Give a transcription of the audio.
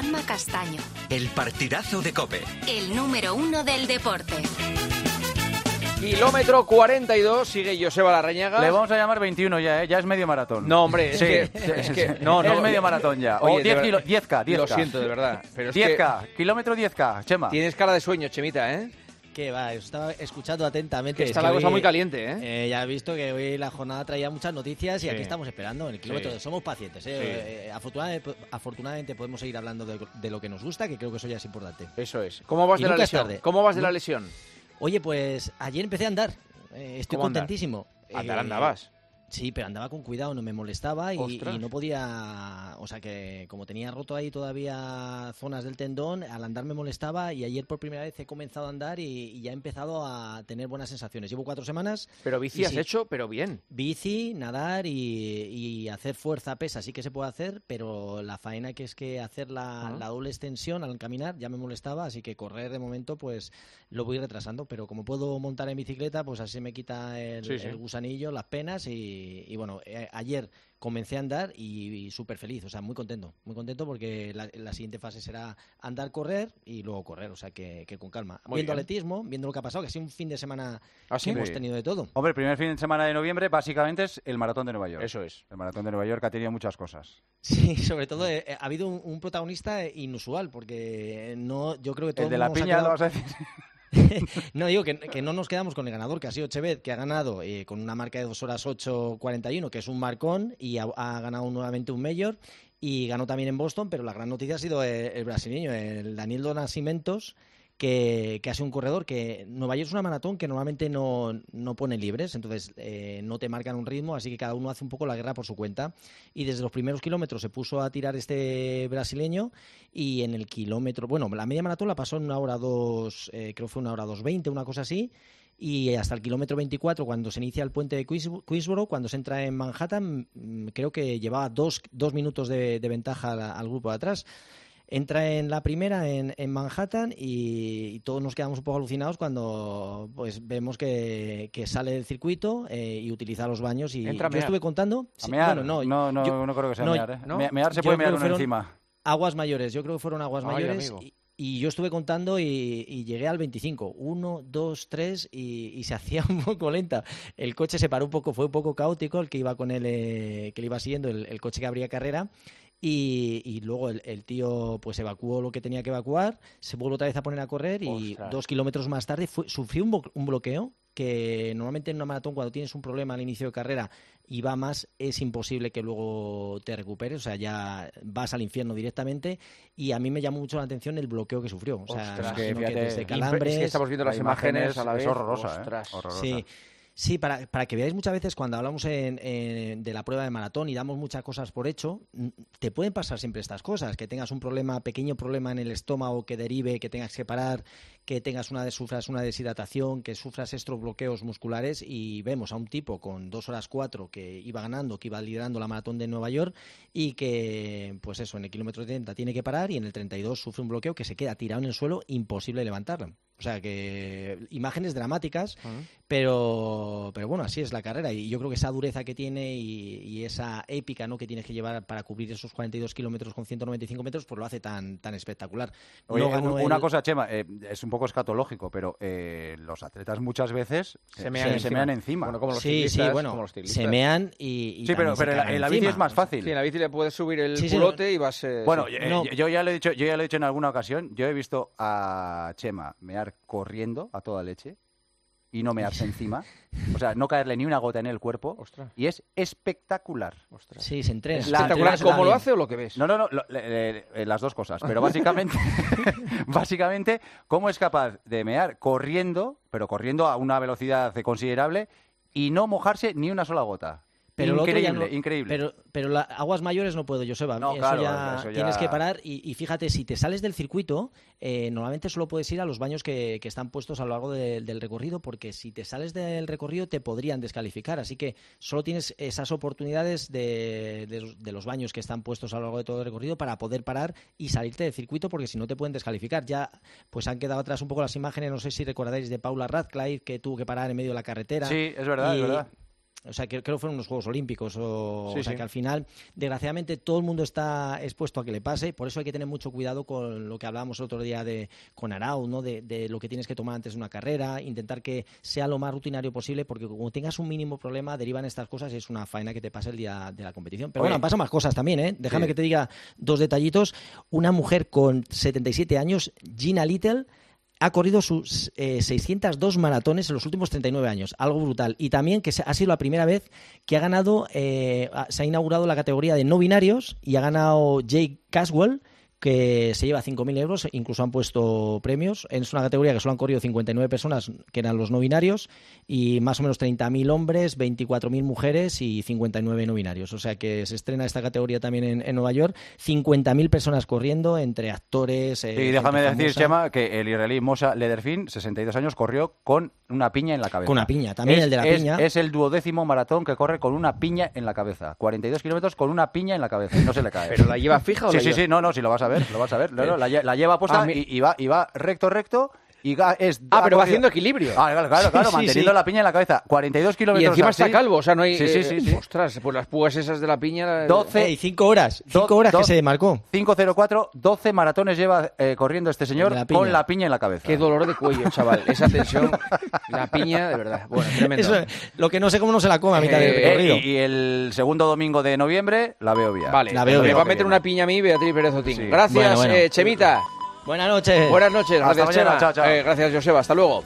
Juanma Castaño. El partidazo de Cope. El número uno del deporte. Kilómetro 42, sigue Joseba Larrañaga. Le vamos a llamar 21 ya, ¿eh? Ya es medio maratón. No, hombre, es Sí, que... Es no, no. Es medio maratón ya. Oye, O de 10 ver- kilo- 10K, 10K. Lo siento, de verdad. Pero es que 10K, kilómetro 10K, Chema. tienes cara de sueño, Chemita, ¿eh? Que va, estaba escuchando atentamente. Que Es está que la cosa hoy, muy caliente, ¿eh? eh, ya he visto que hoy la jornada traía muchas noticias y Sí. aquí estamos esperando en el kilómetro. Sí. Somos pacientes. ¿eh? Sí. Eh, afortunadamente, afortunadamente podemos seguir hablando de, de lo que nos gusta, que creo que eso ya es importante. Eso es. ¿Cómo vas Y de la lesión? tarde. ¿Cómo vas de la lesión? Oye, pues ayer empecé a andar. Eh, estoy contentísimo. Andar Eh, andabas. Sí, pero andaba con cuidado, no me molestaba y, no podía, o sea que como tenía roto ahí todavía zonas del tendón, al andar me molestaba y ayer por primera vez he comenzado a andar y, y ya he empezado a tener buenas sensaciones. Llevo cuatro semanas, Pero bici has sí. hecho, pero bien. bici, nadar y, y hacer fuerza pesa sí que se puede hacer, pero la faena que es que hacer la, la doble extensión al caminar ya me molestaba, así que correr de momento pues lo voy retrasando, pero como puedo montar en bicicleta pues así me quita el, Sí, sí. el gusanillo, las penas y, y bueno, eh, ayer comencé a andar y, y súper feliz, o sea, muy contento, muy contento porque la, la siguiente fase será andar, correr y luego correr, o sea, que, que con calma. Muy viendo bien. atletismo, viendo lo que ha pasado, que ha sido un fin de semana ¿Ah, que hemos tenido de todo. Hombre, el primer fin de semana de noviembre básicamente es el maratón de Nueva York. Eso es. El maratón de Nueva York ha tenido muchas cosas. Sí, sobre todo eh, ha habido un, un protagonista inusual, porque no, yo creo que todo El de la piña, quedado- lo vas a decir. No digo que, que no nos quedamos con el ganador, que ha sido Chevet, que ha ganado eh, con una marca de 2 horas 8.41, que es un marcón, y ha, ganado nuevamente un mayor, y ganó también en Boston, pero la gran noticia ha sido el brasileño, el Daniel Donacimentos, que, que ha sido un corredor que Nueva York es una maratón que normalmente no, no pone libres, entonces eh, no te marcan un ritmo, así que cada uno hace un poco la guerra por su cuenta. Y desde los primeros kilómetros se puso a tirar este brasileño y en el kilómetro, bueno, la media maratón la pasó en una hora dos, eh, creo fue una hora dos veinte, una cosa así. Y hasta el kilómetro 24, cuando se inicia el puente de Queens- Queensboro, cuando se entra en Manhattan, mm, creo que llevaba dos, dos minutos de, de ventaja al, al grupo de atrás. Entra en la primera en, en Manhattan y, y todos nos quedamos un poco alucinados cuando pues vemos que, que sale del circuito eh, y utiliza los baños. Y Entra yo mear. estuve contando. A sí, mear. bueno, no, no, no, yo- no creo que sea no, mear, ¿eh? ¿no? Me- Mear se puede mear uno encima. Aguas mayores, yo creo que fueron aguas Ay, mayores. Y, y yo estuve contando y, y llegué al 25. Uno, dos, tres y, y se hacía un poco lenta. El coche se paró un poco, fue un poco caótico el que iba con él, eh, que le iba siguiendo, el, el coche que abría carrera. Y, y luego el, el tío pues evacuó lo que tenía que evacuar, se vuelve otra vez a poner a correr y Ostras. dos kilómetros más tarde fue- sufrió un, bo- un bloqueo que normalmente en una maratón cuando tienes un problema al inicio de carrera y va más es imposible que luego te recuperes, o sea, ya vas al infierno directamente y a mí me llamó mucho la atención el bloqueo que sufrió, o sea, Ostras. Que, que fíjate, desde impre- calambres... Es que estamos viendo las La imágenes, imagen es- a la vez. es horrorosa, ¿eh? Ostras. Horrorosa. Sí, sí para, para que veáis muchas veces cuando hablamos en- en- de la prueba de maratón y damos muchas cosas por hecho, te pueden pasar siempre estas cosas, que tengas un problema, pequeño problema en el estómago que derive, que tengas que parar, que tengas una sufras una deshidratación, que sufras estos bloqueos musculares y vemos a un tipo con dos horas cuatro que iba ganando, que iba liderando la maratón de Nueva York y que, pues eso, en el kilómetro 30 tiene que parar y en el 32 sufre un bloqueo que se queda tirado en el suelo, imposible levantarlo. O sea que imágenes dramáticas, pero, pero bueno, así es la carrera. Y yo creo que esa dureza que tiene y, y esa épica ¿no? que tienes que llevar para cubrir esos 42 kilómetros con 195 metros, pues lo hace tan, tan espectacular. Oye, No ganó un- una el- cosa, Chema, eh, es un poco escatológico, pero eh, los atletas muchas veces Se eh, mean se, encima. mean encima. Bueno, como los Sí, sí, bueno, como los se mean y, y sí, pero, pero en la, bici es más fácil. Sí, en la bici le puedes subir el Sí, sí, culote y vas... eh, Bueno, sí. eh, No. yo, yo ya lo he dicho, yo ya lo he dicho en alguna ocasión. Yo he visto a Chema mear corriendo a toda leche y no mearse encima. O sea, no caerle ni una gota en el cuerpo. Ostras, Y es espectacular. ostras. Sí, se entrena. La- ¿Espectacular la- cómo lo bien. hace o lo que ves? No, no, no, lo- le- le- eh, las dos cosas. Pero básicamente, básicamente, ¿cómo es capaz de mear corriendo, pero corriendo a una velocidad considerable y no mojarse ni una sola gota? Pero lo otro ya increíble, no- increíble. Pero, pero la- aguas mayores no puedo, Joseba. No, eso, claro, ya eso ya- tienes que parar. Y, y fíjate, si te sales del circuito, eh, normalmente solo puedes ir a los baños que, que están puestos a lo largo de- del recorrido, porque si te sales del recorrido te podrían descalificar. Así que solo tienes esas oportunidades de, de los- de los baños que están puestos a lo largo de todo el recorrido para poder parar y salirte del circuito, porque si no te pueden descalificar. Ya pues han quedado atrás un poco las imágenes, no sé si recordáis de Paula Radcliffe, que tuvo que parar en medio de la carretera. Sí, es verdad, y, es verdad. O sea, que creo que fueron unos Juegos Olímpicos, o, Sí, o sea, sí. que al final, desgraciadamente, todo el mundo está expuesto a que le pase, por eso hay que tener mucho cuidado con lo que hablábamos el otro día de, con Arau, ¿no? De, de lo que tienes que tomar antes de una carrera, intentar que sea lo más rutinario posible, porque como tengas un mínimo problema, derivan estas cosas y es una faena que te pase el día de la competición. Pero Oye. bueno, han pasado más cosas también, ¿eh? Déjame Sí. que te diga dos detallitos. Una mujer con 77 años, Gina Little, ha corrido sus eh, 602 maratones en los últimos 39 años, algo brutal. Y también que ha sido la primera vez que ha ganado, eh, se ha inaugurado la categoría de no binarios y ha ganado Jake Caswell, que se lleva 5.000 euros, incluso han puesto premios. Es una categoría que solo han corrido 59 personas, que eran los no binarios, y más o menos 30.000 hombres, 24.000 mujeres y 59 no binarios. O sea que se estrena esta categoría también en, en Nueva York. 50.000 personas corriendo, entre actores. eh, Y déjame decir. Chema, que el israelí Mosa Lederfin, 62 años, corrió con una piña en la cabeza. Con una piña, también Es- el de la es- piña. Es el duodécimo maratón que corre con una piña en la cabeza. 42 kilómetros con una piña en la cabeza y no se le cae. ¿Pero la lleva fija o Sí, la sí, lleva- sí, no, no, sí, lo vas a ver, lo vas a ver. No, no, la, lle- la lleva puesta y, y va, y va recto, recto. Y es, Ah, pero va haciendo equilibrio. Ah, claro, claro, claro, Sí, manteniendo sí. la piña en la cabeza. 42 Y kilómetros encima así. está calvo, o sea, no hay... Sí, sí, eh, sí, sí. Ostras, pues las púas esas de la piña... 12 Ey, cinco horas, cinco Do- horas do- que se demarcó. 504, 12 maratones lleva eh, corriendo este señor la con la piña en la cabeza. Qué dolor de cuello, chaval. Esa tensión, la piña, de verdad. Bueno, tremendo. Eso, lo que no sé cómo no se la come a mitad del Eh, Eh, recorrido. y, y el segundo domingo de noviembre la veo bien. Vale, La veo me va a meter una piña a mí Beatriz Pérez Otín. Sí. Gracias, Bueno, bueno. eh, Chemita. Buenas noches. Buenas noches. Hasta Gracias, mañana. Chao, chao. Eh, gracias, Joseba. Hasta luego.